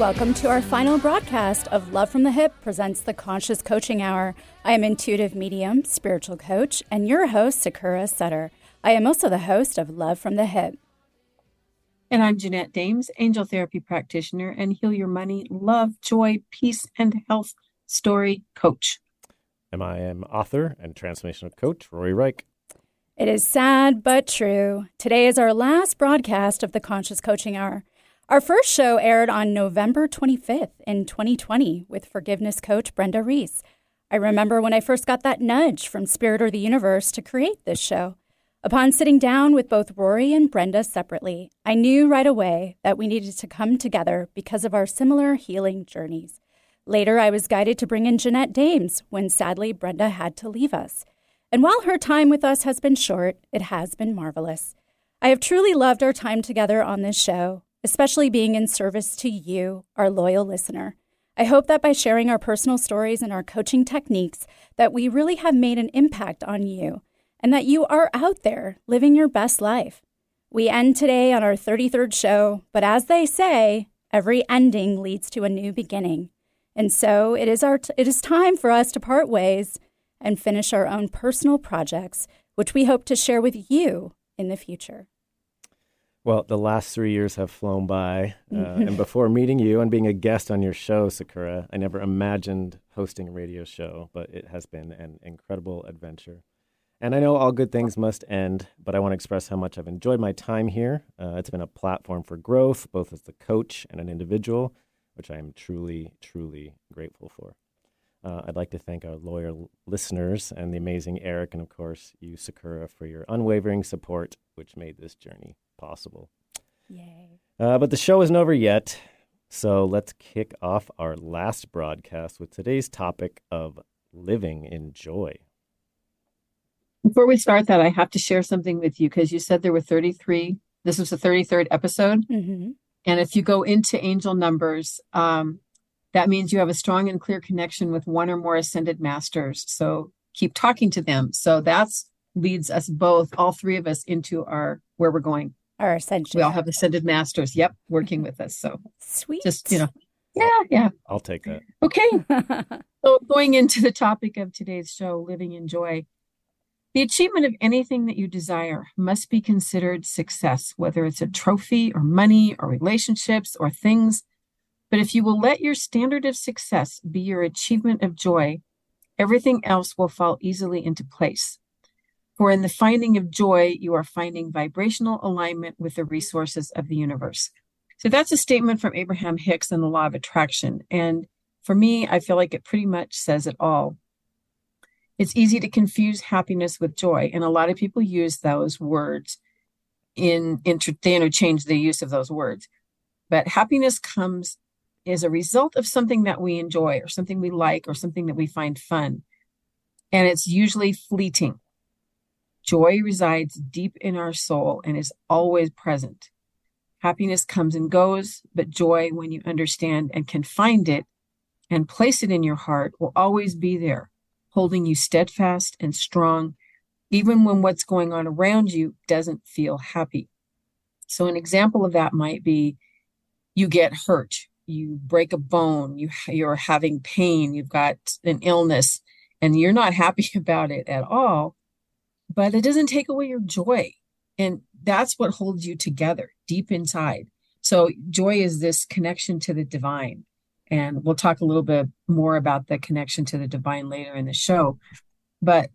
Welcome to our final broadcast of Love from the Hyp presents the Conscious Coaching Hour. I am intuitive medium, spiritual coach, and your host, Sakura Sutter. I am also the host of Love from the Hyp. And I'm Jeanette Dames, angel therapy practitioner and heal your money, love, joy, peace, and health story coach. And I am author and transformational coach, Rory Reich. It is sad but true. Today is our last broadcast of the Conscious Coaching Hour. Our first show aired on November 25th in 2020 with forgiveness coach Brenda Reese. I remember when I first got that nudge from Spirit or the Universe to create this show. Upon sitting down with both Rory and Brenda separately, I knew right away that we needed to come together because of our similar healing journeys. Later, I was guided to bring in Jeanette Dames when sadly Brenda had to leave us. And while her time with us has been short, it has been marvelous. I have truly loved our time together on this show, especially being in service to you, our loyal listener. I hope that by sharing our personal stories and our coaching techniques that we really have made an impact on you and that you are out there living your best life. We end today on our 33rd show, but as they say, every ending leads to a new beginning. And so it is our t- it is time for us to part ways and finish our own personal projects, which we hope to share with you in the future. Well, the last three years have flown by. Uh, and before meeting you and being a guest on your show, Sakura, I never imagined hosting a radio show, but it has been an incredible adventure. And I know all good things must end, but I want to express how much I've enjoyed my time here. Uh, it's been a platform for growth, both as the coach and an individual, which I am truly, truly grateful for. Uh, I'd like to thank our loyal listeners and the amazing Eric, and of course, you, Sakura, for your unwavering support, which made this journey possible. Yay. Uh, but the show isn't over yet. So let's kick off our last broadcast with today's topic of living in joy. Before we start that, I have to share something with you because you said there were 33. This was the 33rd episode. Mm-hmm. And if you go into angel numbers, um, that means you have a strong and clear connection with one or more ascended masters. So keep talking to them. So that's leads us both, all three of us, into our where we're going. Our ascension. We all have ascended masters. Yep, working with us. So Sweet. just you know, yeah, yeah. I'll take that. Okay. So going into the topic of today's show, living in joy. The achievement of anything that you desire must be considered success, whether it's a trophy or money or relationships or things. But if you will let your standard of success be your achievement of joy, everything else will fall easily into place. For in the finding of joy, you are finding vibrational alignment with the resources of the universe. So that's a statement from Abraham Hicks and the law of attraction. And for me, I feel like it pretty much says it all. It's easy to confuse happiness with joy, and a lot of people use those words in they interchange the use of those words. But happiness comes as a result of something that we enjoy or something we like or something that we find fun. And it's usually fleeting. Joy resides deep in our soul and is always present. Happiness comes and goes, but joy, when you understand and can find it and place it in your heart, will always be there, holding you steadfast and strong, even when what's going on around you doesn't feel happy. So, an example of that might be you get hurt, you break a bone, you, you're having pain, you've got an illness, and you're not happy about it at all but it doesn't take away your joy. And that's what holds you together deep inside. So, joy is this connection to the divine. And we'll talk a little bit more about the connection to the divine later in the show. But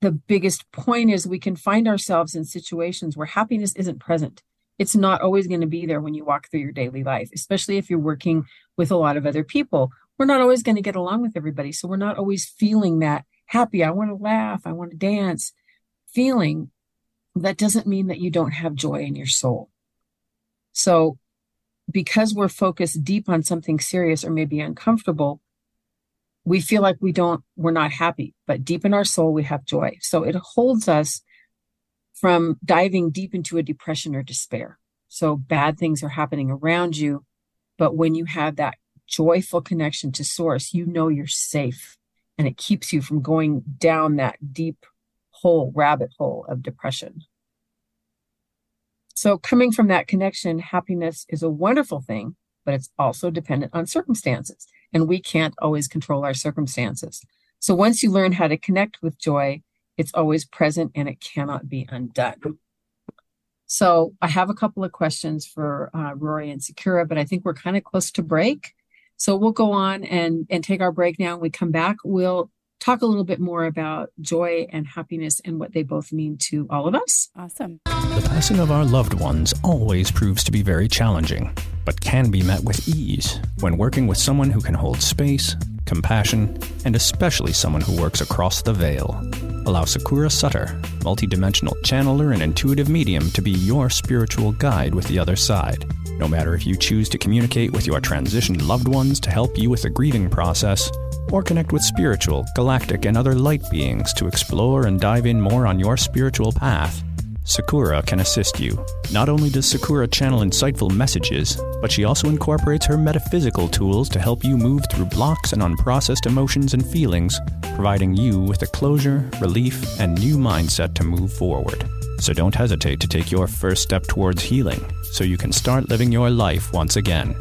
the biggest point is we can find ourselves in situations where happiness isn't present. It's not always going to be there when you walk through your daily life, especially if you're working with a lot of other people. We're not always going to get along with everybody. So we're not always feeling that happy. I want to laugh. I want to dance feeling, that doesn't mean that you don't have joy in your soul. So, because we're focused deep on something serious or maybe uncomfortable, we feel like we don't, we're not happy, but deep in our soul, we have joy. So, it holds us from diving deep into a depression or despair. So, bad things are happening around you. But when you have that joyful connection to source, you know you're safe and it keeps you from going down that deep hole, rabbit hole of depression. So, coming from that connection, happiness is a wonderful thing, but it's also dependent on circumstances. And we can't always control our circumstances. So once you learn how to connect with joy, it's always present and it cannot be undone. So I have a couple of questions for uh, Rory and Sakura, but I think we're kind of close to break. So we'll go on and, and take our break now. When we come back, we'll talk a little bit more about joy and happiness and what they both mean to all of us. Awesome. The passing of our loved ones always proves to be very challenging, but can be met with ease when working with someone who can hold space, compassion, and especially someone who works across the veil. Allow Sakura Sutter, multidimensional channeler and intuitive medium, to be your spiritual guide with the other side. No matter if you choose to communicate with your transitioned loved ones to help you with the grieving process, or connect with spiritual, galactic, and other light beings to explore and dive in more on your spiritual path, Sakura can assist you. Not only does Sakura channel insightful messages, but she also incorporates her metaphysical tools to help you move through blocks and unprocessed emotions and feelings, providing you with a closure, relief, and new mindset to move forward. So don't hesitate to take your first step towards healing so you can start living your life once again.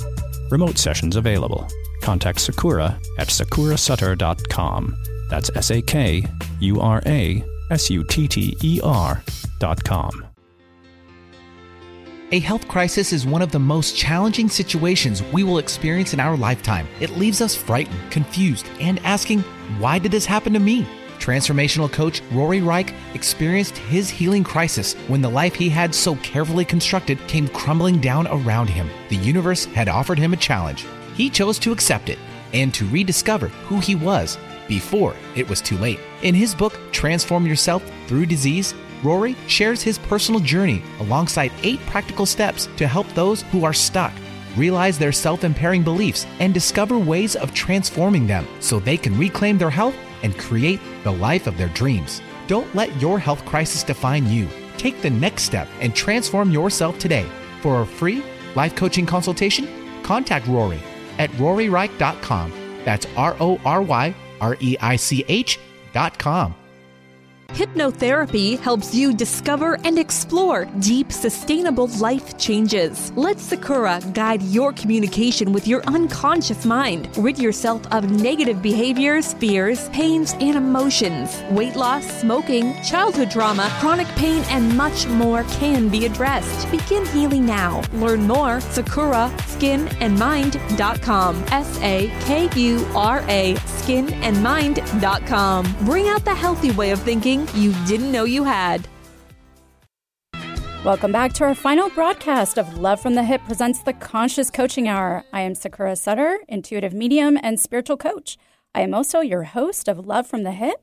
Remote sessions available. Contact Sakura at sakurasutter.com. That's S A K U R A S U T T E R dot com. A health crisis is one of the most challenging situations we will experience in our lifetime. It leaves us frightened, confused, and asking, why did this happen to me? Transformational coach Rory Reich experienced his healing crisis when the life he had so carefully constructed came crumbling down around him. The universe had offered him a challenge. He chose to accept it and to rediscover who he was before it was too late. In his book, Transform Yourself Through Disease, Rory shares his personal journey alongside eight practical steps to help those who are stuck realize their self impairing beliefs and discover ways of transforming them so they can reclaim their health and create the life of their dreams. Don't let your health crisis define you. Take the next step and transform yourself today. For a free life coaching consultation, contact Rory at roryreich.com. That's R O R Y R E I C H.com. Hypnotherapy helps you discover and explore deep, sustainable life changes. Let Sakura guide your communication with your unconscious mind. Rid yourself of negative behaviors, fears, pains, and emotions. Weight loss, smoking, childhood trauma, chronic pain, and much more can be addressed. Begin healing now. Learn more Sakura skinandmind.com. S A K U R A skinandmind.com. Bring out the healthy way of thinking you didn't know you had. Welcome back to our final broadcast of Love from the Hyp presents the Conscious Coaching Hour. I am Sakura Sutter, intuitive medium and spiritual coach. I am also your host of Love from the Hyp.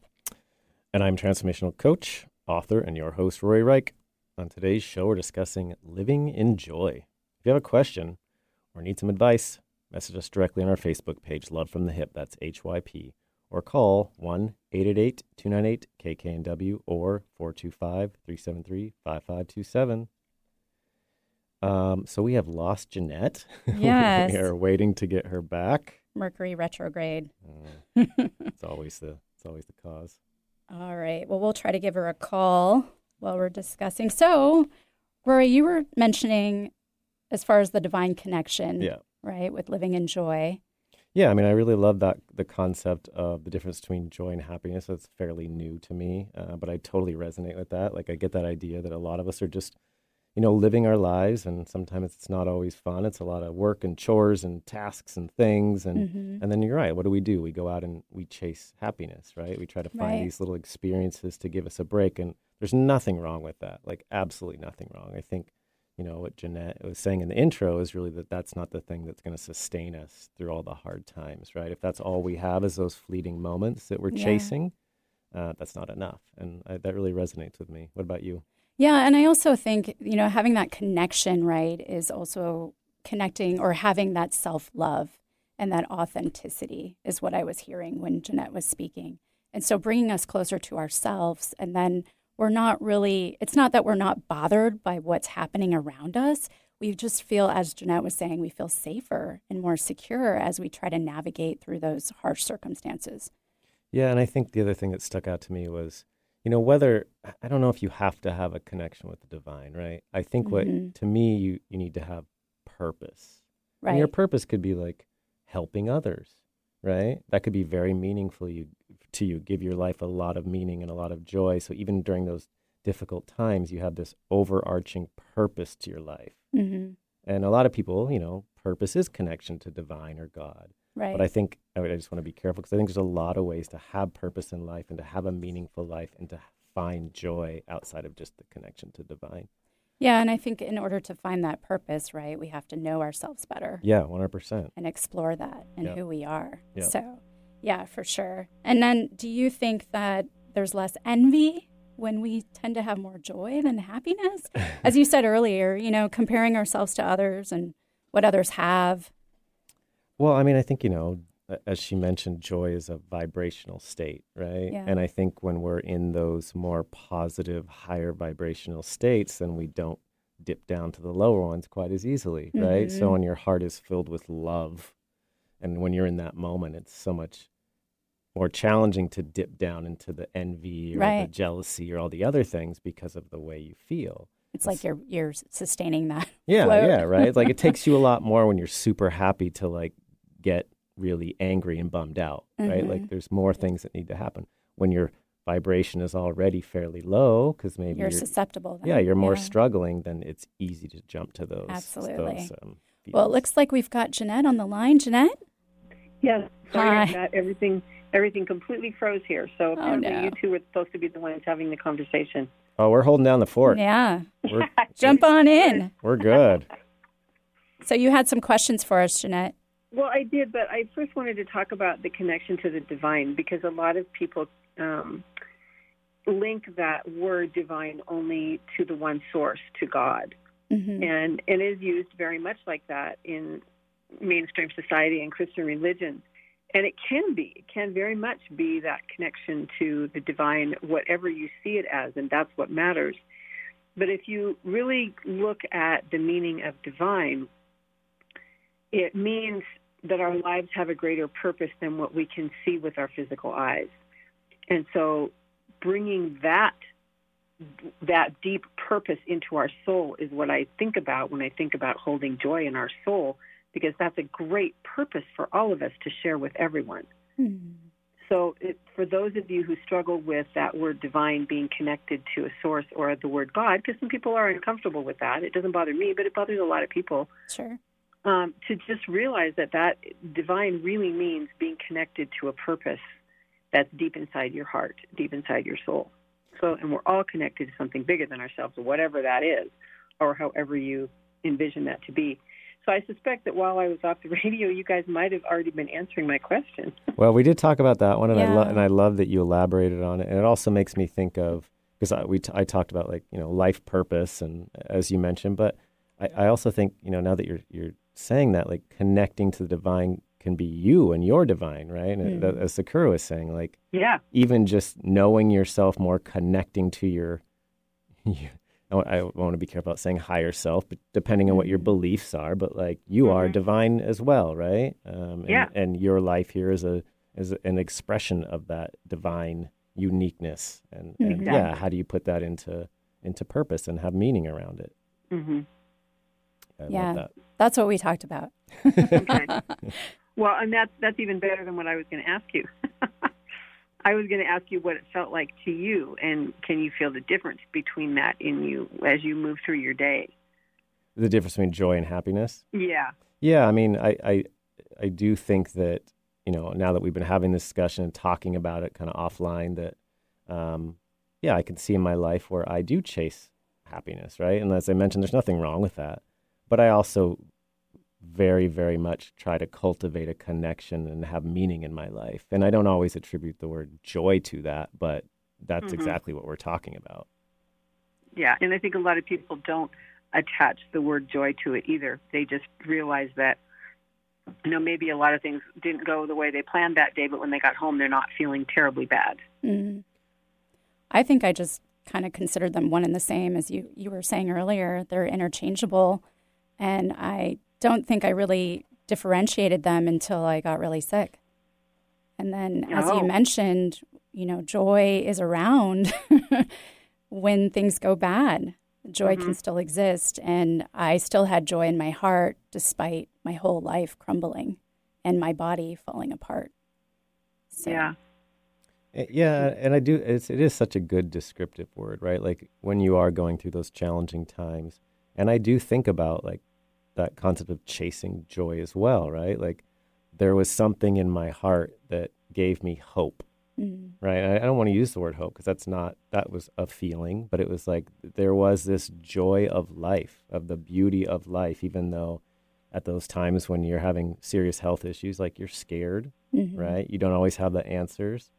And I'm transformational coach, author, and your host, Rory Reich. On today's show, we're discussing living in joy. If you have a question or need some advice, message us directly on our Facebook page, Love from the Hyp. That's HYP. Or call 1 888 298 KKNW or 425 373 5527. Um, so we have lost Jeanette. Yes. we are waiting to get her back. Mercury retrograde. Uh, it's always the it's always the cause. All right. Well, we'll try to give her a call while we're discussing. So, Rory, you were mentioning as far as the divine connection, Yeah. right, with living in joy. Yeah, I mean, I really love that the concept of the difference between joy and happiness. That's fairly new to me, uh, but I totally resonate with that. Like, I get that idea that a lot of us are just, you know, living our lives, and sometimes it's not always fun. It's a lot of work and chores and tasks and things, and Mhm. and then you're right. What do we do? We go out and we chase happiness, right? We try to find Right. these little experiences to give us a break, and there's nothing wrong with that. Like, absolutely nothing wrong. I think you know what Jeanette was saying in the intro is really that that's not the thing that's going to sustain us through all the hard times, right? If that's all we have is those fleeting moments that we're Yeah. chasing, uh, that's not enough, and I, that really resonates with me. What about you? Yeah, and I also think, you know, having that connection, right, is also connecting or having that self love and that authenticity is what I was hearing when Jeanette was speaking. And so bringing us closer to ourselves, and then we're not really, it's not that we're not bothered by what's happening around us. We just feel, as Jeanette was saying, we feel safer and more secure as we try to navigate through those harsh circumstances. Yeah, and I think the other thing that stuck out to me was, you know, whether I don't know if you have to have a connection with the divine, right? I think Mhm. what to me you you need to have purpose, Right. And your purpose could be like helping others, right? That could be very meaningful you, to you, give your life a lot of meaning and a lot of joy. So even during those difficult times, you have this overarching purpose to your life. Mm-hmm. And a lot of people, you know, purpose is connection to divine or God. Right. But I think I, would, I just want to be careful because I think there's a lot of ways to have purpose in life and to have a meaningful life and to find joy outside of just the connection to divine. Yeah, and I think in order to find that purpose, right, we have to know ourselves better Yeah, 100%. and explore that and Yeah. who we are. Yeah. So, yeah, for sure. And then, do you think that there's less envy when we tend to have more joy than happiness? As you said earlier, you know, comparing ourselves to others and what others have. Well, I mean, I think, you know, as she mentioned, joy is a vibrational state, right? Yeah. And I think when we're in those more positive, higher vibrational states, then we don't dip down to the lower ones quite as easily, right? So Mhm. when your heart is filled with love, and when you're in that moment, it's so much more challenging to dip down into the envy or the jealousy or all the other things because of the way you feel. It's like you're you're sustaining that. Yeah, float. yeah, right. Like it takes you a lot more when you're super happy to like get really angry and bummed out, right? Mhm. Like there's more things that need to happen when your vibration is already fairly low because maybe You're you're, susceptible. Then. yeah you're more Yeah. struggling. Then it's easy to jump to those. Absolutely. Those, um, Well, it looks like we've got Jeanette on the line. Jeanette? Yes. Sorry, Hi. I everything everything completely froze here. So apparently no. you two were supposed to be the ones having the conversation. oh, we're holding down the fort. Yeah. We're Jump on in. we're good. So you had some questions for us, Jeanette. Well, I did, but I first wanted to talk about the connection to the divine because a lot of people um, link that word divine only to the one source, to God. hmm and it is used very much like that in mainstream society and Christian religion. And it can be, it can very much be that connection to the divine, whatever you see it as, and that's what matters. But if you really look at the meaning of divine, it means that our lives have a greater purpose than what we can see with our physical eyes. And so bringing that that deep purpose into our soul is what I think about when I think about holding joy in our soul, because that's a great purpose for all of us to share with everyone. Hmm. So, it, for those of you who struggle with that word divine being connected to a source or the word God, because some people are uncomfortable with that, it doesn't bother me, but it bothers a lot of people. Sure. Um, to just realize that that divine really means being connected to a purpose that's deep inside your heart, deep inside your soul. So, and we're all connected to something bigger than ourselves, whatever that is, or however you envision that to be. So, I suspect that while I was off the radio, you guys might have already been answering my question. Well, we did talk about that one, and I lo- and I love that you elaborated on it. And it also makes me think of because I, we t- I talked about like you know life purpose, and as you mentioned, but I, I also think you know now that you're you're saying that like connecting to the divine can be you and your divine, right? And Mm. as Sakura was saying, like Yeah, even just knowing yourself more, connecting to your. I I want to be careful about saying higher self, but depending on what your Mhm. beliefs are, but like you are Mhm. divine as well, right? Um, and, Yeah. and your life here is a is an expression of that divine uniqueness, and, and yeah, how do you put that into into purpose and have meaning around it? Mm-hmm. I Yeah. love that. That's what we talked about. Okay. well, and that's that's even better than what I was going to ask you. I was going to ask you what it felt like to you, and can you feel the difference between that in you as you move through your day? the difference between joy and happiness. Yeah. Yeah, I mean, I, I, I do think that you know now that we've been having this discussion and talking about it kind of offline, that um, yeah, I can see in my life where I do chase happiness, right? And as I mentioned, there's nothing wrong with that, but I also very, very much try to cultivate a connection and have meaning in my life, and I don't always attribute the word joy to that, but that's Mhm. exactly what we're talking about. Yeah, and I think a lot of people don't attach the word joy to it either. They just realize that you know maybe a lot of things didn't go the way they planned that day, but when they got home, they're not feeling terribly bad. Mm. I think I just kind of considered them one and the same, as you, you were saying earlier. They're interchangeable. And I don't think I really differentiated them until I got really sick. And then, as Oh. you mentioned, you know, joy is around when things go bad. Joy Mhm. can still exist. And I still had joy in my heart despite my whole life crumbling and my body falling apart. So, Yeah. Uh, Yeah, and I do. It's it is such a good descriptive word, right? Like when you are going through those challenging times, and I do think about like that concept of chasing joy as well, right? Like there was something in my heart that gave me hope, mm, right? I, I don't want to use the word hope because that's not that was a feeling, but it was like there was this joy of life, of the beauty of life, even though at those times when you're having serious health issues, like you're scared, mhm. right? You don't always have the answers.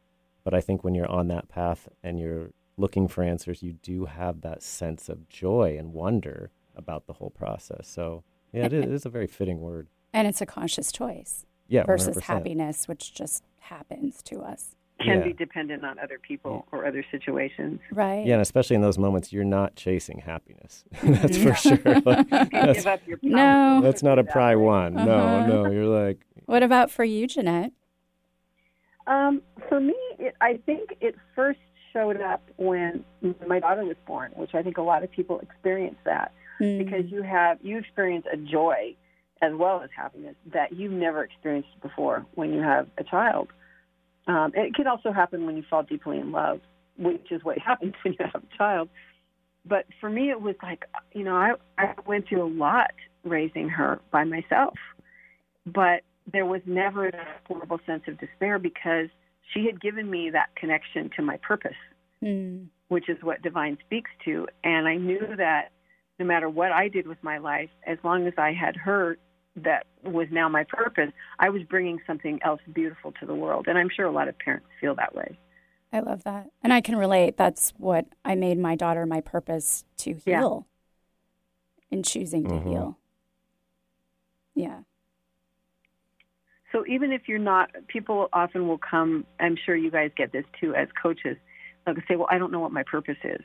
But I think when you're on that path and you're looking for answers, you do have that sense of joy and wonder about the whole process. So, yeah, it is, it is a very fitting word. And it's a conscious choice Yeah, versus 100%. happiness, which just happens to us. Can Yeah. be dependent on other people or other situations. Right? Yeah, and especially in those moments, you're not chasing happiness. that's for sure. Like, that's, give up your. No. that's not a That pry one. Uh-huh. No, no. You're like, What about for you, Jeanette? Um, for me, it, I think it first showed up when my daughter was born, which I think a lot of people experience that Mm, because you have you experience a joy as well as happiness that you've never experienced before when you have a child. Um, it can also happen when you fall deeply in love, which is what happens when you have a child. But for me, it was like you know I I went through a lot raising her by myself, but there was never that horrible sense of despair because she had given me that connection to my purpose mm, which is what divine speaks to. And I knew that no matter what I did with my life, as long as I had her that was now my purpose, I was bringing something else beautiful to the world. And I'm sure a lot of parents feel that way. I love that. And I can relate. That's what I made my daughter my purpose to Yeah. heal in choosing to Mhm. heal. Yeah. So even if you're not, people often will come, I'm sure you guys get this too as coaches. They'll say, Well, I don't know what my purpose is.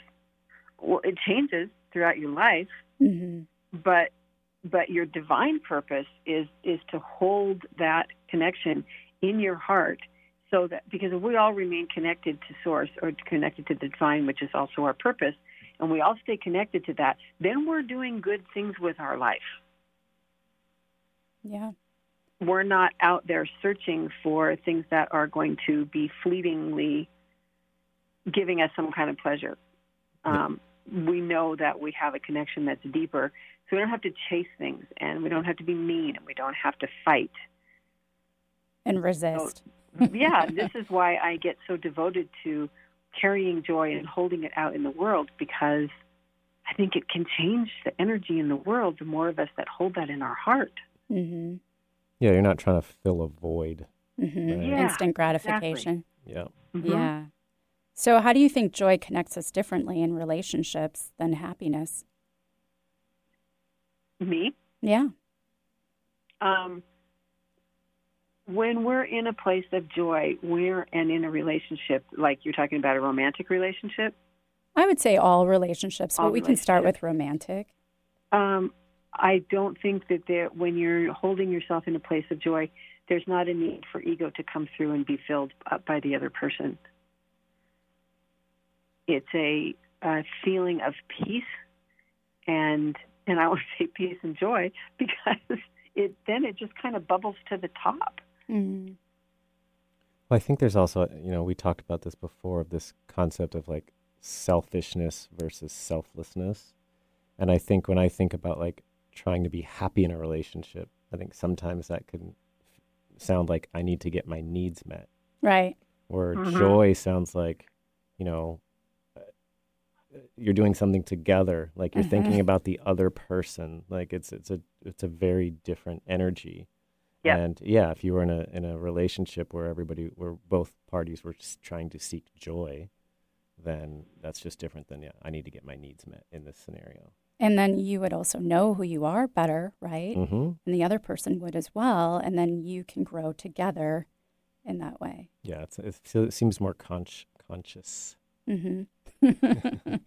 Well, it changes throughout your life. hmm but but your divine purpose is is to hold that connection in your heart so that because if we all remain connected to source or connected to the divine which is also our purpose and we all stay connected to that then we're doing good things with our life Yeah. we're not out there searching for things that are going to be fleetingly giving us some kind of pleasure. Um, we know that we have a connection that's deeper, so we don't have to chase things, and we don't have to be mean, and we don't have to fight. And resist. yeah, this is why I get so devoted to carrying joy and holding it out in the world because I think it can change the energy in the world. The more of us that hold that in our heart. hmm yeah, you're not trying to fill a void. hmm Right. Yeah, Instant gratification. Yeah. Mhm. Yeah. So, how do you think joy connects us differently in relationships than happiness? Me, Yeah. um, when we're in a place of joy, we're and in a relationship, like you're talking about a romantic relationship. I would say all relationships, but All we can start with romantic. Um, I don't think that there, when you're holding yourself in a place of joy, there's not a need for ego to come through and be filled up by the other person. It's a, a feeling of peace, and and I want to say peace and joy because it then it just kind of bubbles to the top. Mm. Well, I think there's also, you know, we talked about this before of this concept of like selfishness versus selflessness. And I think when I think about like trying to be happy in a relationship, I think sometimes that can sound like I need to get my needs met. Right. Where Mhm. joy sounds like, you know, you're doing something together, like you're Mhm. thinking about the other person. Like it's it's a it's a very different energy. Yeah. And yeah, if you were in a in a relationship where everybody where both parties were just trying to seek joy, then that's just different than yeah, I need to get my needs met in this scenario. And then you would also know who you are better, right? Mm-hmm. And the other person would as well. And then you can grow together in that way. Yeah, it's, it it seems more consci- conscious. hmm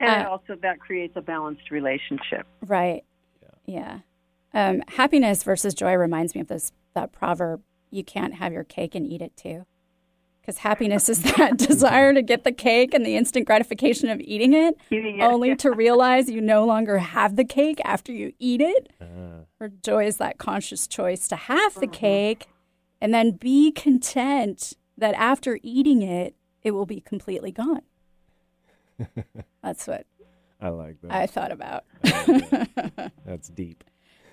And Uh, also that creates a balanced relationship. right. Yeah. Um, happiness versus joy reminds me of this that proverb: "You can't have your cake and eat it too." Because happiness is that desire to get the cake and the instant gratification of eating it, Eating it, only yeah. to realize you no longer have the cake after you eat it. Uh, Or joy is that conscious choice to have the Mm-hmm. cake and then be content that after eating it, it will be completely gone. That's what I like that. I thought about. That's deep.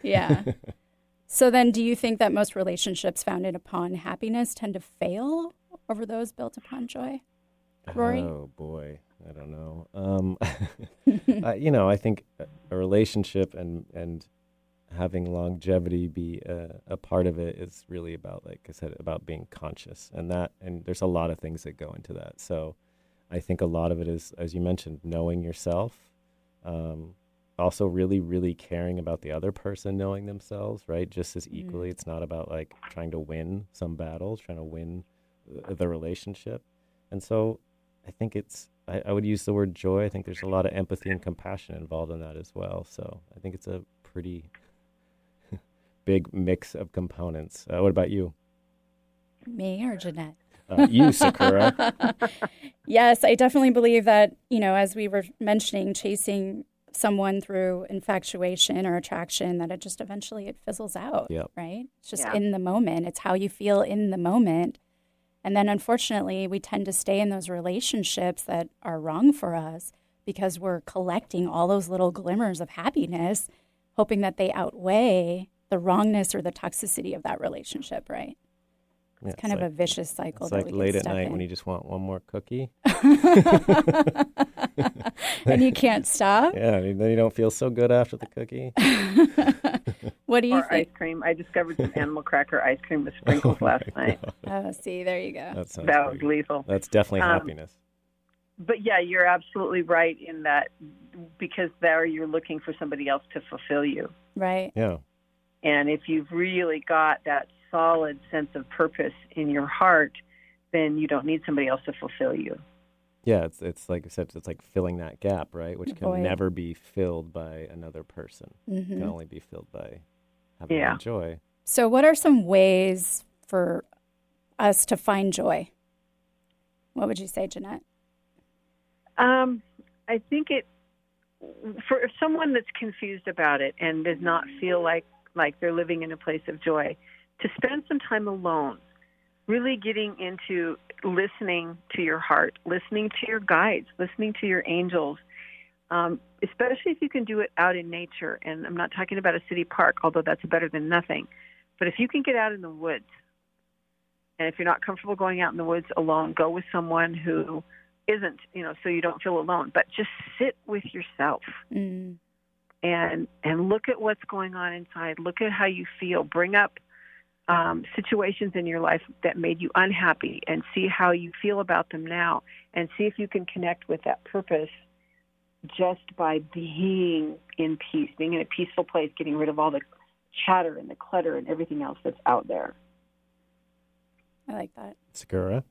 Yeah. so then, do you think that most relationships founded upon happiness tend to fail over those built upon joy? Rory? Oh boy, I don't know. Um, uh, you know, I think a- a relationship and and having longevity be a, a part of it is really about, like I said, about being conscious, and that and there's a lot of things that go into that. So, I think a lot of it is, as you mentioned, knowing yourself. Um, also, really, really caring about the other person knowing themselves, right? Just as equally, it's not about like trying to win some battle, trying to win uh, the relationship. And so I think it's, I, I would use the word joy. I think there's a lot of empathy and compassion involved in that as well. So I think it's a pretty big mix of components. Uh, what about you? Me or Jeanette? Uh, you, Sakura. Yes, I definitely believe that, you know, as we were mentioning, chasing someone through infatuation or attraction, that it just eventually it fizzles out, Yep. right? It's just Yeah. in the moment. It's how you feel in the moment. And then unfortunately, we tend to stay in those relationships that are wrong for us because we're collecting all those little glimmers of happiness, hoping that they outweigh the wrongness or the toxicity of that relationship, right? Yeah, It's kind of like, a vicious cycle It's that like we can late at night in. when you just want one more cookie. and you can't stop. Yeah, and then you don't feel so good after the cookie. What do you Or ice cream. I discovered some animal cracker ice cream with sprinkles last night. Oh, see, there you go. That That was lethal. That's definitely Um, happiness. But yeah, you're absolutely right in that because there you're looking for somebody else to fulfill you. Right. Yeah. And if you've really got that solid sense of purpose in your heart, then you don't need somebody else to fulfill you. Yeah, it's it's like I said, it's like filling that gap, right? Which can Void. never be filled by another person. It hmm can only be filled by having Yeah. joy. So, what are some ways for us to find joy? What would you say, Jeanette? Um, I think it for someone that's confused about it and does not feel like like they're living in a place of joy, to spend some time alone, really getting into listening to your heart, listening to your guides, listening to your angels. Um, especially if you can do it out in nature, and I'm not talking about a city park, although that's better than nothing. But if you can get out in the woods, and if you're not comfortable going out in the woods alone, go with someone who isn't, you know, so you don't feel alone. But just sit with yourself Mm. and and look at what's going on inside. Look at how you feel. Bring up um, situations in your life that made you unhappy, and see how you feel about them now, and see if you can connect with that purpose just by being in peace, being in a peaceful place, getting rid of all the chatter and the clutter and everything else that's out there. I like that. Sakura.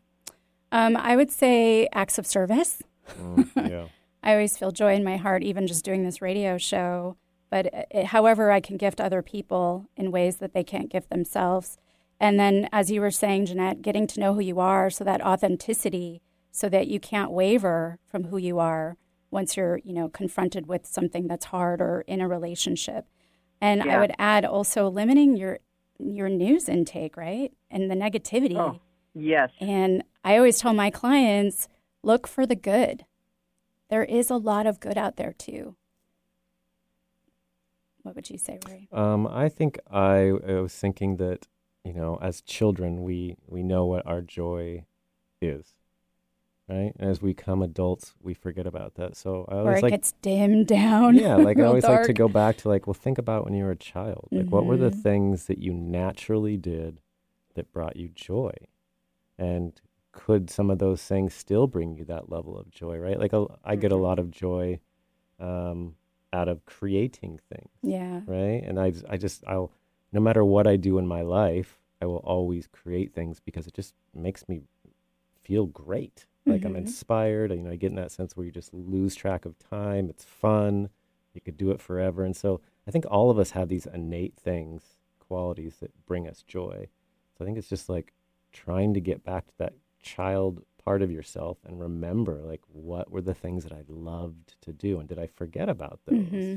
Um, I would say acts of service. Mm, yeah. I always feel joy in my heart, even just doing this radio show. But it, however, I can gift other people in ways that they can't gift themselves. And then, as you were saying, Jeanette, getting to know who you are, so that authenticity, so that you can't waver from who you are once you're, you know, confronted with something that's hard or in a relationship. And I would add also limiting your your news intake, right, and the negativity. Oh, yes. And I always tell my clients look for the good. There is a lot of good out there too. What would you say, Ray? Um, I think I, I was thinking that you know, as children, we we know what our joy is, right? And as we become adults, we forget about that. So I Or always it like gets dimmed down. yeah, like I always like to go back to like, well, think about when you were a child. Like, what were the Mhm. things that you naturally did that brought you joy, and could some of those things still bring you that level of joy? Right? Like, a, I get a Mm-hmm. lot of joy um, out of creating things Yeah. right? And I, I just, I'll, no matter what I do in my life, I will always create things because it just makes me feel great. Like I'm Mhm. inspired. You know, I get in that sense where you just lose track of time. It's fun. You could do it forever. And so I think all of us have these innate things, qualities that bring us joy. So I think it's just like trying to get back to that child part of yourself and remember like what were the things that I loved to do and did I forget about those? Mm-hmm.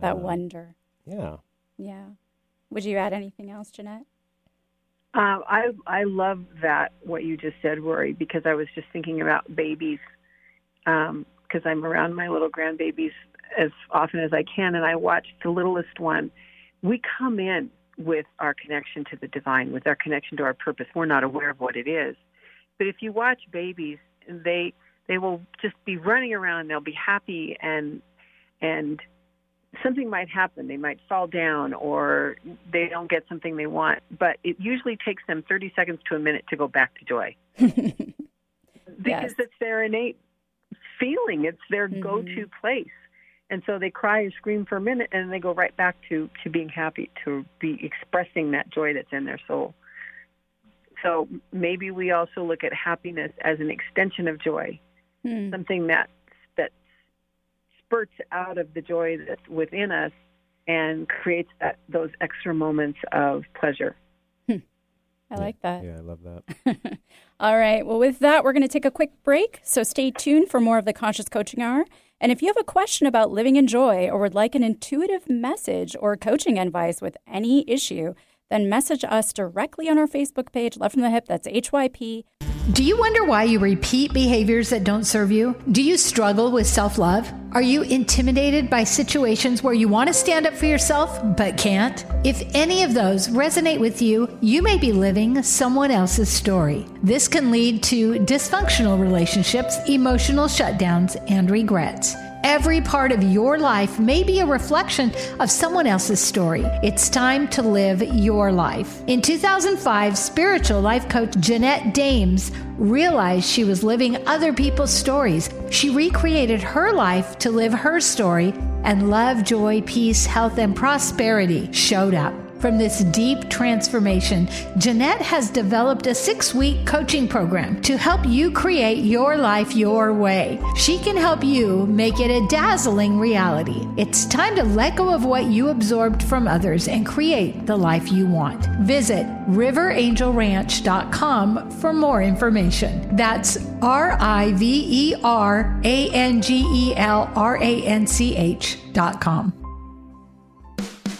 That uh, wonder. Yeah. Yeah. Would you add anything else, Jeanette? Uh, I I love that what you just said, Rory, because I was just thinking about babies, because um, I'm around my little grandbabies as often as I can, and I watch the littlest one. We come in with our connection to the divine, with our connection to our purpose. We're not aware of what it is, but if you watch babies, they they will just be running around. They'll be happy and and something might happen. They might fall down or they don't get something they want, but it usually takes them 30 seconds to a minute to go back to joy. because yes. it's their innate feeling, it's their mm-hmm. go to place. And so they cry and scream for a minute and they go right back to, to being happy, to be expressing that joy that's in their soul. So maybe we also look at happiness as an extension of joy, mm. something that spurts out of the joy that's within us and creates that, those extra moments of pleasure. Hmm. I like that. Yeah, I love that. All right. Well, with that, we're going to take a quick break. So stay tuned for more of the Conscious Coaching Hour. And if you have a question about living in joy or would like an intuitive message or coaching advice with any issue, then message us directly on our Facebook page, Love from the Hyp. That's HYP. Do you wonder why you repeat behaviors that don't serve you? Do you struggle with self love? Are you intimidated by situations where you want to stand up for yourself but can't? If any of those resonate with you, you may be living someone else's story. This can lead to dysfunctional relationships, emotional shutdowns, and regrets. Every part of your life may be a reflection of someone else's story. It's time to live your life. In 2005, spiritual life coach Jeanette Dames realized she was living other people's stories. She recreated her life to live her story, and love, joy, peace, health, and prosperity showed up. From this deep transformation, Jeanette has developed a six week coaching program to help you create your life your way. She can help you make it a dazzling reality. It's time to let go of what you absorbed from others and create the life you want. Visit riverangelranch.com for more information. That's R I V E R A N G E L R A N C H.com.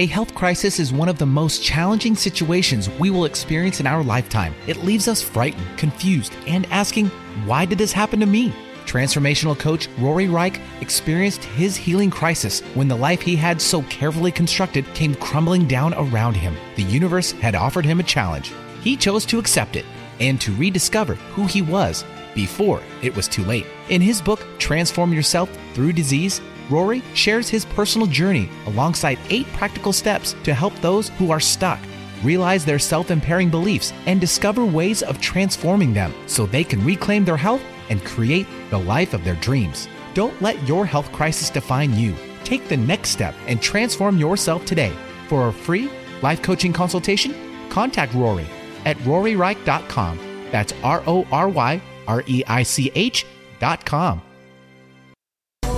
A health crisis is one of the most challenging situations we will experience in our lifetime. It leaves us frightened, confused, and asking, why did this happen to me? Transformational coach Rory Reich experienced his healing crisis when the life he had so carefully constructed came crumbling down around him. The universe had offered him a challenge. He chose to accept it and to rediscover who he was before it was too late. In his book, Transform Yourself Through Disease, Rory shares his personal journey alongside eight practical steps to help those who are stuck realize their self impairing beliefs and discover ways of transforming them so they can reclaim their health and create the life of their dreams. Don't let your health crisis define you. Take the next step and transform yourself today. For a free life coaching consultation, contact Rory at roryreich.com. That's R O R Y R E I C H.com.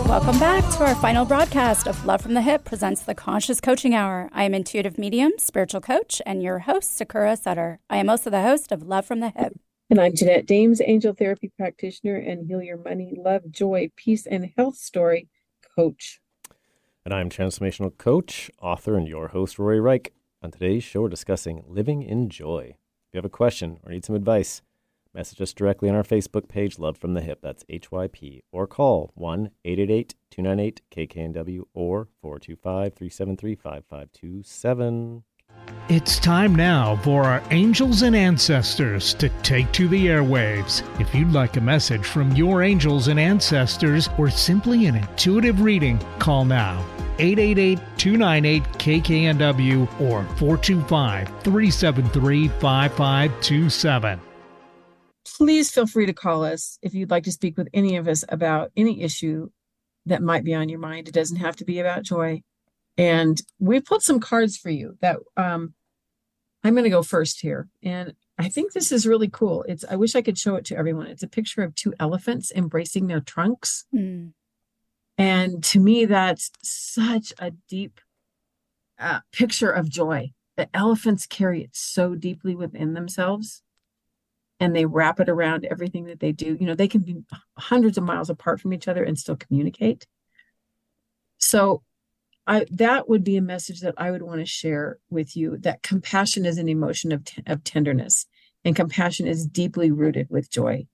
Welcome back to our final broadcast of Love from the Hyp presents the Conscious Coaching Hour. I am intuitive medium, spiritual coach, and your host, Sakura Sutter. I am also the host of Love from the Hyp. And I'm Jeanette Dames, angel therapy practitioner and Heal Your Money, Love, Joy, Peace, and Health Story coach. And I'm transformational coach, author, and your host, Rory Reich. On today's show, we're discussing living in joy. If you have a question or need some advice, Message us directly on our Facebook page, Love from the Hyp. That's HYP. Or call 1 888 298 KKNW or 425 373 5527. It's time now for our angels and ancestors to take to the airwaves. If you'd like a message from your angels and ancestors or simply an intuitive reading, call now 888 298 KKNW or 425 373 5527. Please feel free to call us if you'd like to speak with any of us about any issue that might be on your mind. It doesn't have to be about joy. And we put some cards for you that um, I'm going to go first here. And I think this is really cool. It's I wish I could show it to everyone. It's a picture of two elephants embracing their trunks. Mm. And to me, that's such a deep uh, picture of joy. The elephants carry it so deeply within themselves and they wrap it around everything that they do. You know, they can be hundreds of miles apart from each other and still communicate. So I, that would be a message that I would want to share with you that compassion is an emotion of, t- of tenderness and compassion is deeply rooted with joy.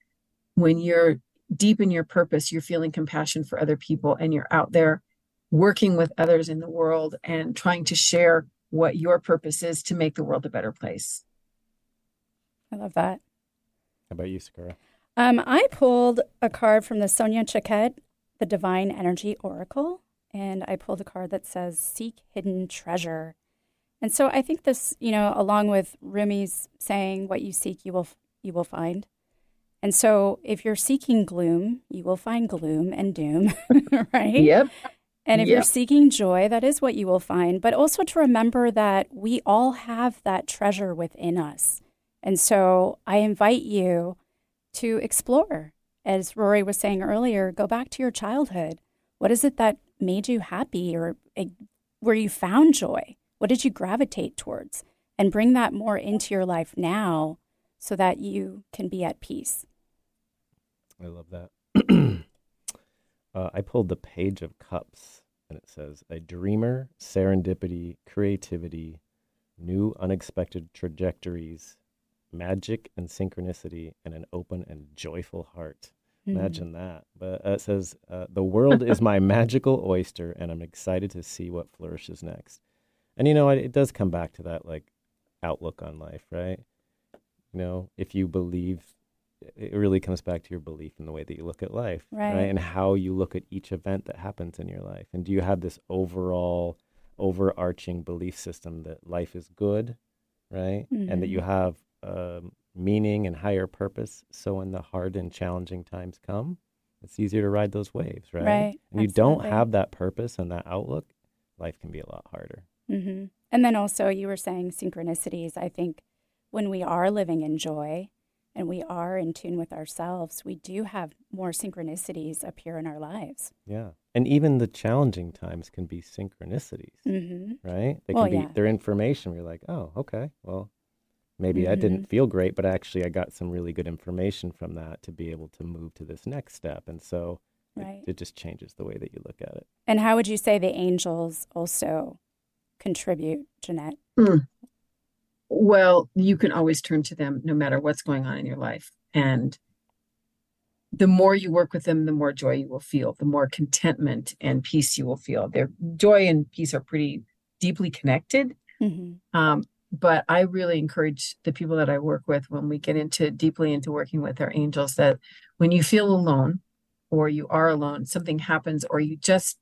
When you're deep in your purpose, you're feeling compassion for other people and you're out there working with others in the world and trying to share what your purpose is to make the world a better place. I love that. How about you, Sakura? Um, I pulled a card from the Sonia Choquette, the Divine Energy Oracle, and I pulled a card that says "Seek Hidden Treasure." And so I think this, you know, along with Rumi's saying, "What you seek, you will you will find." And so if you're seeking gloom, you will find gloom and doom, right? Yep. And if Yep. you're seeking joy, that is what you will find. But also to remember that we all have that treasure within us. And so I invite you to explore. As Rory was saying earlier, go back to your childhood. What is it that made you happy or eh, where you found joy? What did you gravitate towards? And bring that more into your life now so that you can be at peace. I love that. uh, I pulled the Page of Cups, and it says, A dreamer, serendipity, creativity, new unexpected trajectories, magic and synchronicity, and an open and joyful heart. Imagine that. But uh, it says, uh, The world is my magical oyster, and I'm excited to see what flourishes next. And, you know, it, it does come back to that, like, outlook on life, right? You know, if you believe, it really comes back to your belief in the way that you look at life, Right. And how you look at each event that happens in your life. And do you have this overall, overarching belief system that life is good, right? And that you have um, meaning and higher purpose. So when the hard and challenging times come, it's easier to ride those waves, right? Right, And you don't have that purpose and that outlook, life can be a lot harder. hmm And then also, you were saying synchronicities. I think when we are living in joy and we are in tune with ourselves, we do have more synchronicities appear in our lives. Yeah. And even the challenging times can be synchronicities, hmm right? They can Well, be yeah. they're information you're like, oh, okay, well, maybe I Mhm. didn't feel great, but actually I got some really good information from that to be able to move to this next step. And so it- Right. it, just changes the way that you look at it. And how would you say the angels also contribute, Jeanette? Well, you can always turn to them no matter what's going on in your life. And the more you work with them, the more joy you will feel, the more contentment and peace you will feel. Their joy and peace are pretty deeply connected. hmm Um, but I really encourage the people that I work with when we get into deeply into working with our angels that when you feel alone or you are alone, something happens, or you just,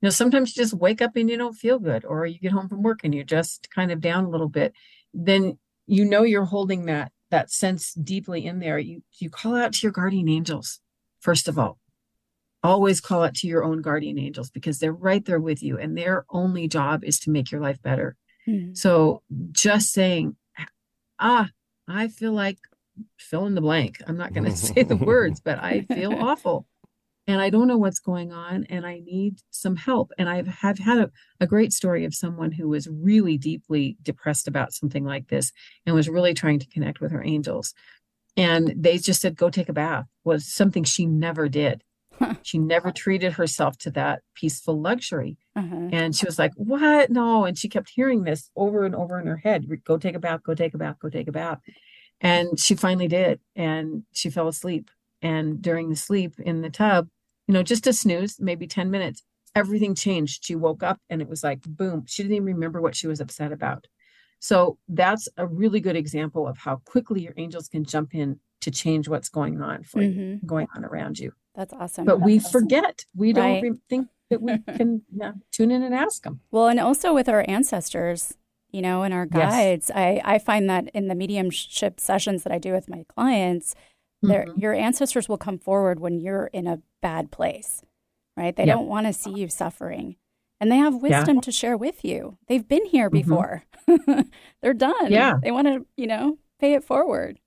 you know, sometimes you just wake up and you don't feel good, or you get home from work and you're just kind of down a little bit, then you know you're holding that that sense deeply in there. You you call out to your guardian angels, first of all. Always call out to your own guardian angels because they're right there with you, and their only job is to make your life better. Mhm. So just saying, ah, I feel like fill in the blank. I'm not going to say the words, but I feel awful. And I don't know what's going on and I need some help. And I've have had a, a great story of someone who was really deeply depressed about something like this and was really trying to connect with her angels. And they just said, go take a bath was something she never did. She never treated herself to that peaceful luxury. Uh-huh. And she was like, What? No. And she kept hearing this over and over in her head go take a bath, go take a bath, go take a bath. And she finally did. And she fell asleep. And during the sleep in the tub, you know, just a snooze, maybe 10 minutes, everything changed. She woke up and it was like, boom. She didn't even remember what she was upset about. So that's a really good example of how quickly your angels can jump in to change what's going on for mm-hmm. you, going on around you. That's awesome. But That's we awesome. forget. We don't think that we can yeah, tune in and ask them. Well, and also with our ancestors, you know, and our guides, yes. I, I find that in the mediumship sessions that I do with my clients, mm-hmm. your ancestors will come forward when you're in a bad place, right? They don't want to see you suffering. And they have wisdom yeah. to share with you. They've been here mm-hmm. before. Mm-hmm. They're done. Yeah. They want to, you know, pay it forward.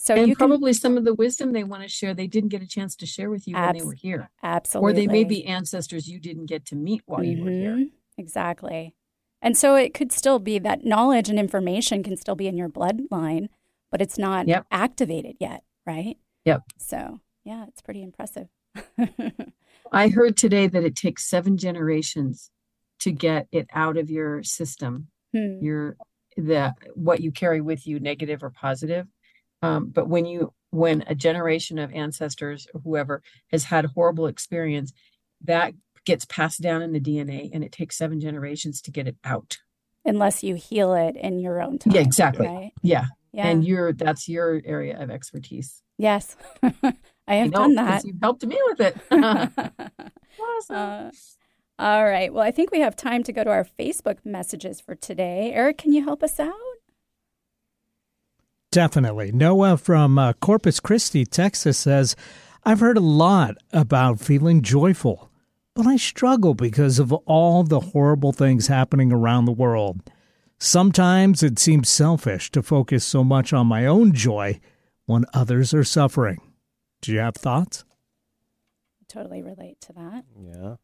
So and you probably can, some of the wisdom they want to share, they didn't get a chance to share with you abs- when they were here. Absolutely. Or they may be ancestors you didn't get to meet while mm-hmm. you were here. Mm-hmm. Exactly. And so it could still be that knowledge and information can still be in your bloodline, but it's not yep. activated yet, right? Yep. So, yeah, it's pretty impressive. I heard today that it takes seven generations to get it out of your system. Hmm. Your the what you carry with you, negative or positive. Um, but when you when a generation of ancestors or whoever has had horrible experience, that gets passed down in the DNA, and it takes seven generations to get it out. Unless you heal it in your own time. Yeah, exactly. Right? Yeah. yeah. And you're that's your area of expertise. Yes. I have know, done that. You helped me with it. awesome. Uh, all right. Well, I think we have time to go to our Facebook messages for today. Eric, can you help us out? Definitely. Noah from uh, Corpus Christi, Texas says, I've heard a lot about feeling joyful, but I struggle because of all the horrible things happening around the world. Sometimes it seems selfish to focus so much on my own joy when others are suffering. Do you have thoughts? totally relate to that. Yeah.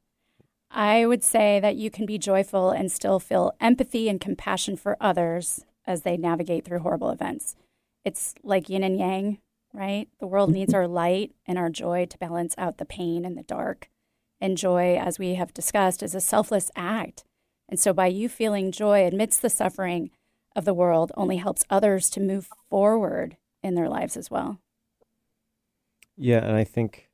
I would say that you can be joyful and still feel empathy and compassion for others as they navigate through horrible events it's like yin and yang, right? The world needs mm-hmm. our light and our joy to balance out the pain and the dark. And joy, as we have discussed, is a selfless act. And so by you feeling joy amidst the suffering of the world only helps others to move forward in their lives as well. Yeah, and I think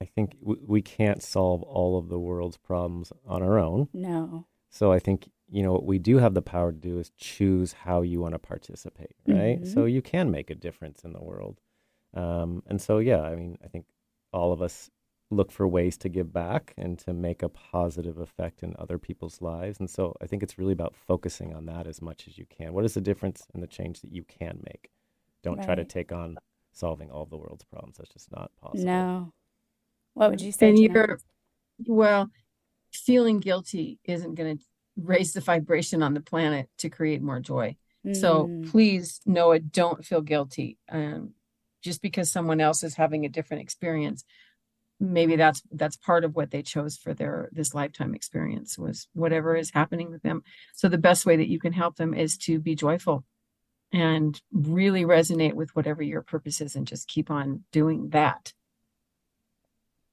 I think we can't solve all of the world's problems on our own. No. So I think you know what we do have the power to do is choose how you want to participate right? Mm-hmm. so you can make a difference in the world. Um, and so yeah i mean i think all of us look for ways to give back and to make a positive effect in other people's lives. And so i think it's really about focusing on that as much as you can. What is the difference in the change that you can make? Don't right. try to take on solving all the world's problems. That's just not possible. No. What would you say and you're well feeling guilty isn't going to raise the vibration on the planet to create more joy. Mm. So please, Noah, don't feel guilty. Um, just because someone else is having a different experience, maybe that's that's part of what they chose for their this lifetime experience was whatever is happening with them. So the best way that you can help them is to be joyful and really resonate with whatever your purpose is and just keep on doing that.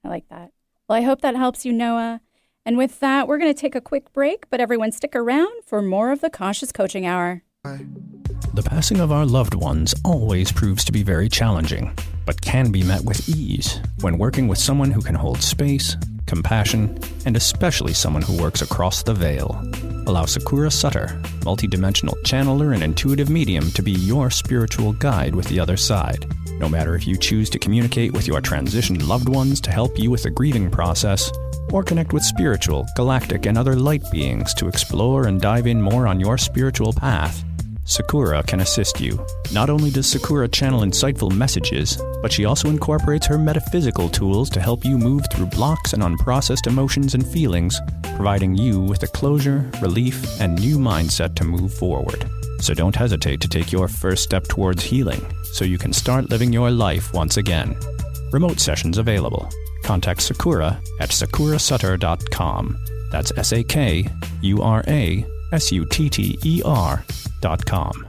I like that. Well, I hope that helps you, Noah. And with that, we're going to take a quick break, but everyone stick around for more of the Conscious Coaching Hour. The passing of our loved ones always proves to be very challenging, but can be met with ease when working with someone who can hold space, compassion, and especially someone who works across the veil. Allow Sakura Sutter, multidimensional channeler and intuitive medium, to be your spiritual guide with the other side. No matter if you choose to communicate with your transitioned loved ones to help you with the grieving process, or connect with spiritual, galactic, and other light beings to explore and dive in more on your spiritual path, Sakura can assist you. Not only does Sakura channel insightful messages, but she also incorporates her metaphysical tools to help you move through blocks and unprocessed emotions and feelings, providing you with a closure, relief, and new mindset to move forward. So don't hesitate to take your first step towards healing so you can start living your life once again. Remote sessions available contact Sakura at sakurasutter.com. That's S A K U R A S U T T E R dot com.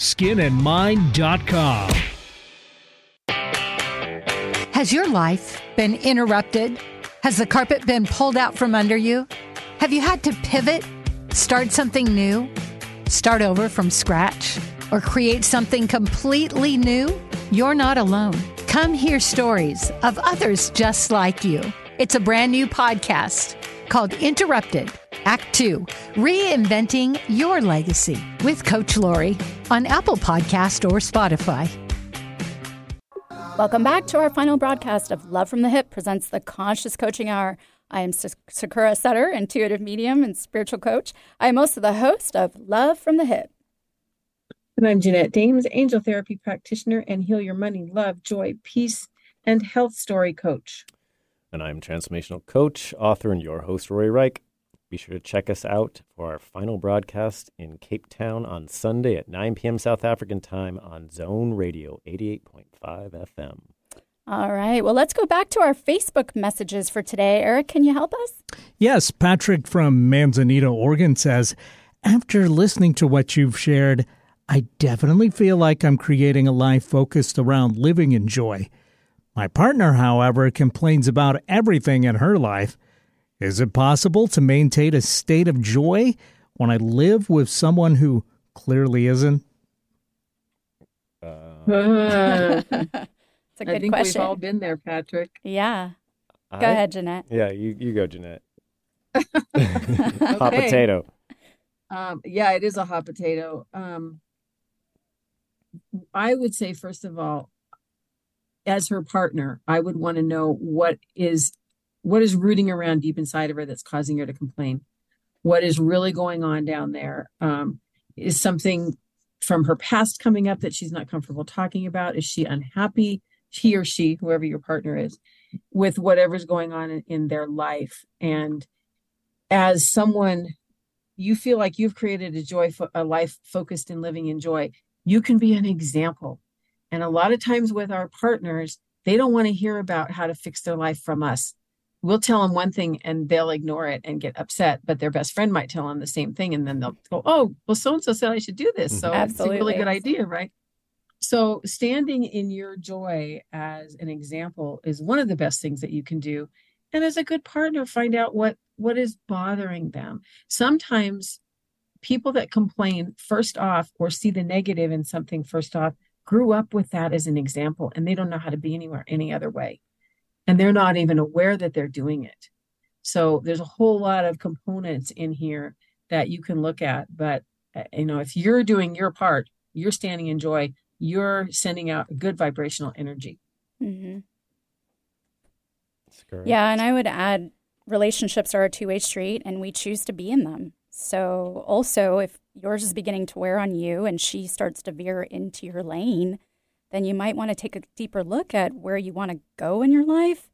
skinandmind.com. Has your life been interrupted? Has the carpet been pulled out from under you? Have you had to pivot, start something new, start over from scratch, or create something completely new? You're not alone. Come hear stories of others just like you. It's a brand new podcast called Interrupted Act 2 Reinventing Your Legacy with Coach Lori on Apple Podcast or Spotify. Welcome back to our final broadcast of Love from the Hyp presents the Conscious Coaching Hour. I am Sakura Sutter, intuitive medium and spiritual coach. I am also the host of Love from the Hyp. And I'm Jeanette Dames, angel therapy practitioner and heal your money, love, joy, peace, and health story coach. And I'm transformational coach, author, and your host, Rory Reich. Be sure to check us out for our final broadcast in Cape Town on Sunday at 9 p.m. South African time on Zone Radio 88.5 FM. All right. Well, let's go back to our Facebook messages for today. Eric, can you help us? Yes. Patrick from Manzanita, Oregon says, After listening to what you've shared, I definitely feel like I'm creating a life focused around living in joy. My partner, however, complains about everything in her life. Is it possible to maintain a state of joy when I live with someone who clearly isn't? Uh, it's a good I think question. We've all been there, Patrick. Yeah. Go I, ahead, Jeanette. Yeah, you, you go, Jeanette. hot potato. Um, yeah, it is a hot potato. Um, I would say, first of all, as her partner, I would want to know what is what is rooting around deep inside of her that's causing her to complain. What is really going on down there? Um, is something from her past coming up that she's not comfortable talking about? Is she unhappy, he or she, whoever your partner is, with whatever's going on in, in their life? And as someone, you feel like you've created a joy, a life focused in living in joy. You can be an example and a lot of times with our partners, they don't want to hear about how to fix their life from us. We'll tell them one thing and they'll ignore it and get upset, but their best friend might tell them the same thing. And then they'll go, Oh, well, so and so said I should do this. So Absolutely. it's a really good idea, right? So standing in your joy as an example is one of the best things that you can do. And as a good partner, find out what what is bothering them. Sometimes people that complain first off or see the negative in something first off grew up with that as an example and they don't know how to be anywhere any other way. And they're not even aware that they're doing it. So there's a whole lot of components in here that you can look at. But, uh, you know, if you're doing your part, you're standing in joy, you're sending out good vibrational energy. Mm-hmm. Yeah. And I would add relationships are a two way street and we choose to be in them. So, also, if yours is beginning to wear on you and she starts to veer into your lane, then you might want to take a deeper look at where you want to go in your life,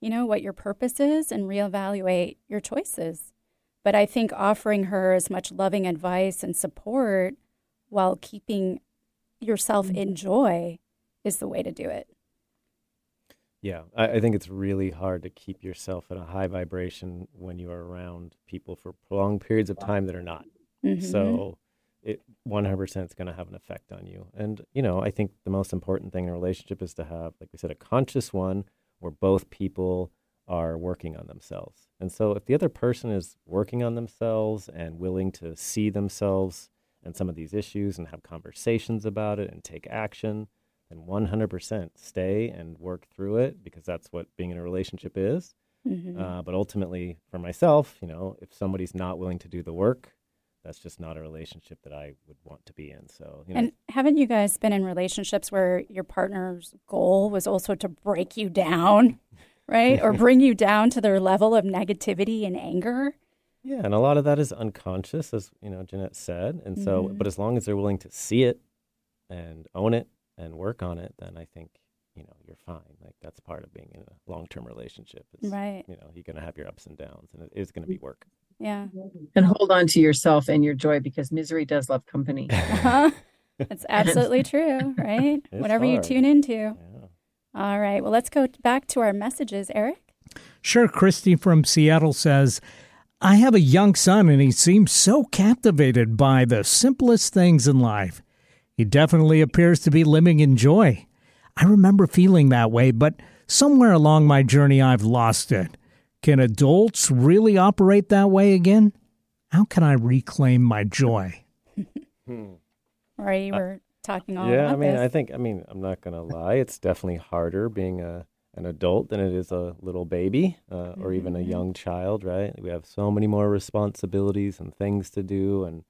you know, what your purpose is, and reevaluate your choices. But I think offering her as much loving advice and support while keeping yourself in joy is the way to do it. Yeah, I, I, think it's really hard to keep yourself in a high vibration when you are around people for prolonged periods of time that are not. Mm-hmm. So it 100% is going to have an effect on you. And, you know, I think the most important thing in a relationship is to have, like we said, a conscious one where both people are working on themselves. And so if the other person is working on themselves and willing to see themselves and some of these issues and have conversations about it and take action, then 100% stay and work through it because that's what being in a relationship is. Mm-hmm. Uh, but ultimately, for myself, you know, if somebody's not willing to do the work, that's just not a relationship that I would want to be in. So, you know. and haven't you guys been in relationships where your partner's goal was also to break you down, right, or bring you down to their level of negativity and anger? Yeah, and a lot of that is unconscious, as you know, Jeanette said. And so, mm-hmm. but as long as they're willing to see it and own it and work on it, then I think you know you're fine. Like that's part of being in a long term relationship. Is, right. You know, you're gonna have your ups and downs, and it is gonna be work. Yeah. And hold on to yourself and your joy because misery does love company. Uh-huh. That's absolutely true, right? It's Whatever you tune into. Yeah. All right. Well, let's go back to our messages, Eric. Sure, Christy from Seattle says, I have a young son and he seems so captivated by the simplest things in life. He definitely appears to be living in joy. I remember feeling that way, but somewhere along my journey I've lost it. Can adults really operate that way again? How can I reclaim my joy? Or you were talking all Uh, yeah, about I mean, this. I think, I mean, I'm not gonna lie. It's definitely harder being a an adult than it is a little baby uh, or even a Mm-hmm. young child, right? We have so many more responsibilities and things to do, and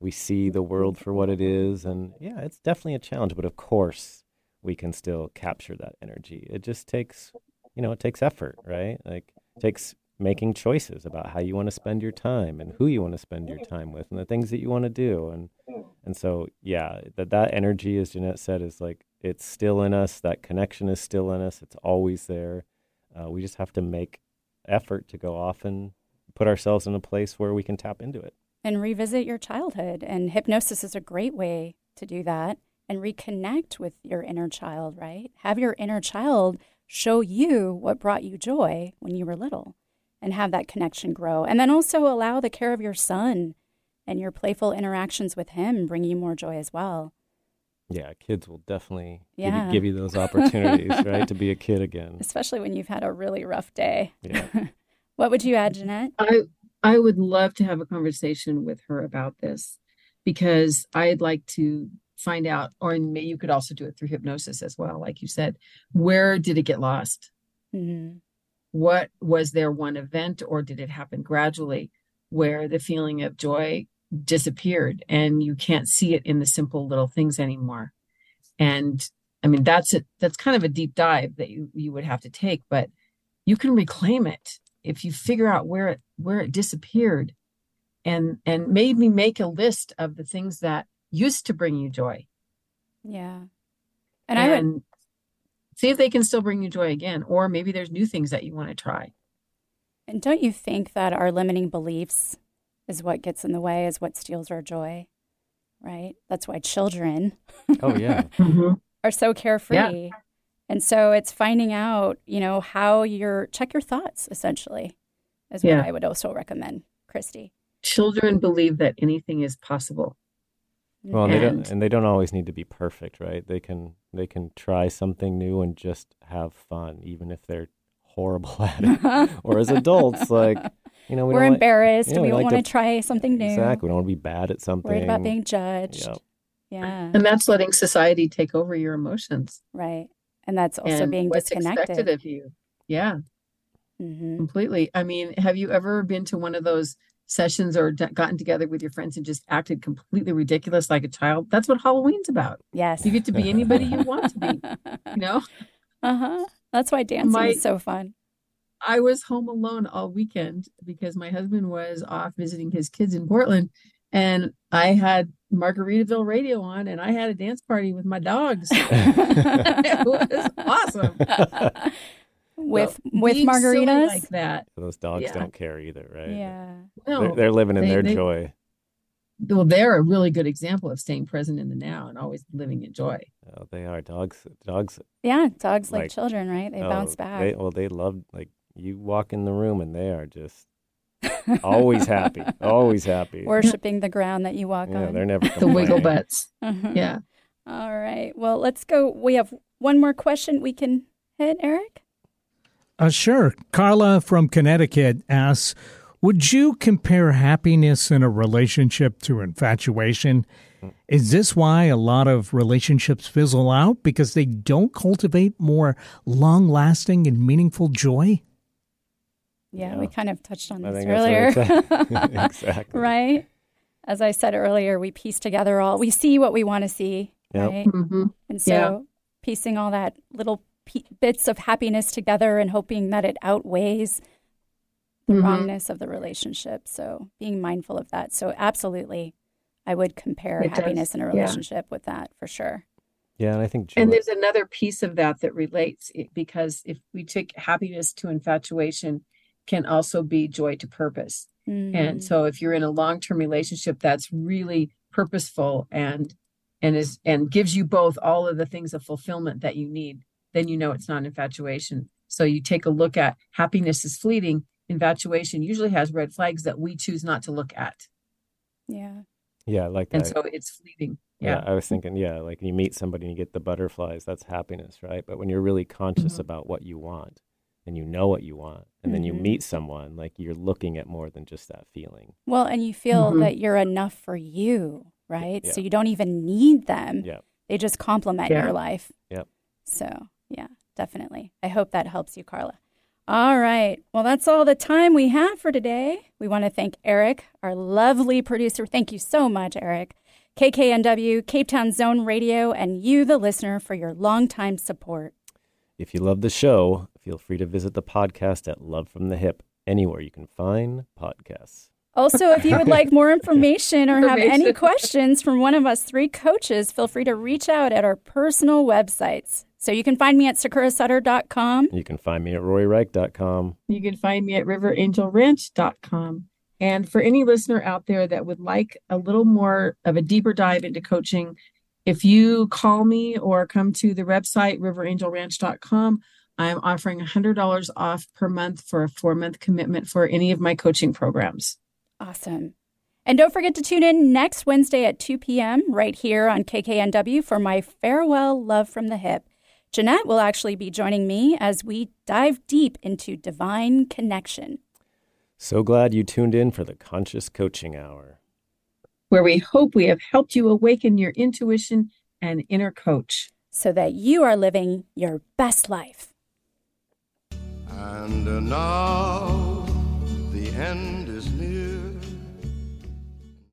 we see the world for what it is. And yeah, it's definitely a challenge. But of course, we can still capture that energy. It just takes, you know, it takes effort, right? Like, it takes making choices about how you want to spend your time and who you want to spend your time with and the things that you want to do and and so yeah that that energy as Jeanette said is like it's still in us that connection is still in us it's always there uh, we just have to make effort to go off and put ourselves in a place where we can tap into it and revisit your childhood. And hypnosis is a great way to do that and reconnect with your inner child, right? Have your inner child show you what brought you joy when you were little and have that connection grow. And then also allow the care of your son and your playful interactions with him bring you more joy as well. yeah kids will definitely Yeah. give, you, give you those opportunities right to be a kid again Especially when you've had a really rough day. yeah What would you add, Jeanette? I I would love to have a conversation with her about this because I'd like to find out, or may you could also do it through hypnosis as well, like you said. Where did it get lost? hmm What was there one event, or did it happen gradually where the feeling of joy disappeared and you can't see it in the simple little things anymore? And I mean, that's it. That's kind of a deep dive that you, you would have to take, but you can reclaim it if you figure out where it where it disappeared and and maybe make a list of the things that used to bring you joy Yeah. And I would see if they can still bring you joy again or maybe there's new things that you want to try And don't you think that our limiting beliefs is what gets in the way, is what steals our joy? Right? That's why children oh yeah mm-hmm. are so carefree. And so it's finding out, you know, how you're check your thoughts essentially is what I would also recommend, Christy. children believe that anything is possible well and they don't And- and they don't always need to be perfect right they can they can try something new and just have fun even if they're horrible at it or as adults like you know we We're don't like- embarrassed. yeah, we we don't like want to try something new. Exactly. We don't want to be bad at something. Worried about being judged. Yep. Yeah. and that's letting society take over your emotions Right. And that's also and being what's expected disconnected. of you yeah hmm completely i mean have you ever been to one of those sessions or d- gotten together with your friends and just acted completely ridiculous like a child that's what halloween's about Yes. you get to be anybody you want to be you know uh huh. That's why dancing My- is so fun. I was home alone all weekend because my husband was off visiting his kids in Portland and I had Margaritaville radio on and I had a dance party with my dogs. it was awesome. With So, with margaritas. like that. Those dogs Yeah. don't care either, right? yeah. No, They're, they're living in they- their they- joy. well, they're a really good example of staying present in the now and always living in joy. Oh, they are dogs. Dogs. Yeah. Dogs like, Like, children, right? They oh, bounce back. They, well, they love like you walk in the room and they are just always happy, always happy. Worshipping the ground that you walk yeah, on. they're never The wiggle complaining. butts. Mhm. Yeah. All right. Well, let's go. We have one more question we can hit, Eric. Uh, sure. Carla from Connecticut asks Would you compare happiness in a relationship to infatuation? Is this why a lot of relationships fizzle out? Because they don't cultivate more long lasting and meaningful joy? Yeah, Yeah. we kind of touched on I this earlier. exactly. exactly. right? As I said earlier, we piece together all, we see what we want to see, Yep. right? hmm And so Yeah. piecing all that little pe- bits of happiness together and hoping that it outweighs the Mhm. wrongness of the relationship. So being mindful of that. So absolutely, I would compare It does, happiness in a yeah. relationship with that for sure. Yeah, and I think joy, And there's another piece of that that relates because if we take happiness to infatuation, can also be joy to purpose. Mm. And so if you're in a long-term relationship that's really purposeful and and is and gives you both all of the things of fulfillment that you need, then you know it's not infatuation. So you take a look at happiness is fleeting. Infatuation usually has red flags that we choose not to look at. yeah. yeah, I like that. And so it's fleeting. Yeah, Yeah. I was thinking, yeah, like you meet somebody and you get the butterflies, that's happiness, right? But when you're really conscious Mhm. about what you want and you know what you want, and then you Mhm. meet someone, like you're looking at more than just that feeling. Well, and you feel Mhm. that you're enough for you, right? Yeah. So you don't even need them. Yeah. They just complement Yeah. your life. Yep. So, yeah, definitely. I hope that helps you, Carla. All right. Well, that's all the time we have for today. We want to thank Eric, our lovely producer. Thank you so much, Eric. KKNW, Cape Town Zone Radio, and you, the listener, for your longtime support. If you love the show, feel free to visit the podcast at Love from the Hyp, anywhere you can find podcasts. Also, if you would like more information or have any questions from one of us three coaches, feel free to reach out at our personal websites. So you can find me at sakurasutter.com. You can find me at roryreich.com. You can find me at riverangelranch.com. And for any listener out there that would like a little more of a deeper dive into coaching, if you call me or come to the website, riverangelranch.com, I'm offering $100 off per month for a four month commitment for any of my coaching programs. Awesome. And don't forget to tune in next Wednesday at 2 p.m. right here on KKNW for my farewell love from the Hyp. Jeanette will actually be joining me as we dive deep into divine connection. So glad you tuned in for the Conscious Coaching Hour. where we hope we have helped you awaken your intuition and inner coach. so that you are living your best life. And now the end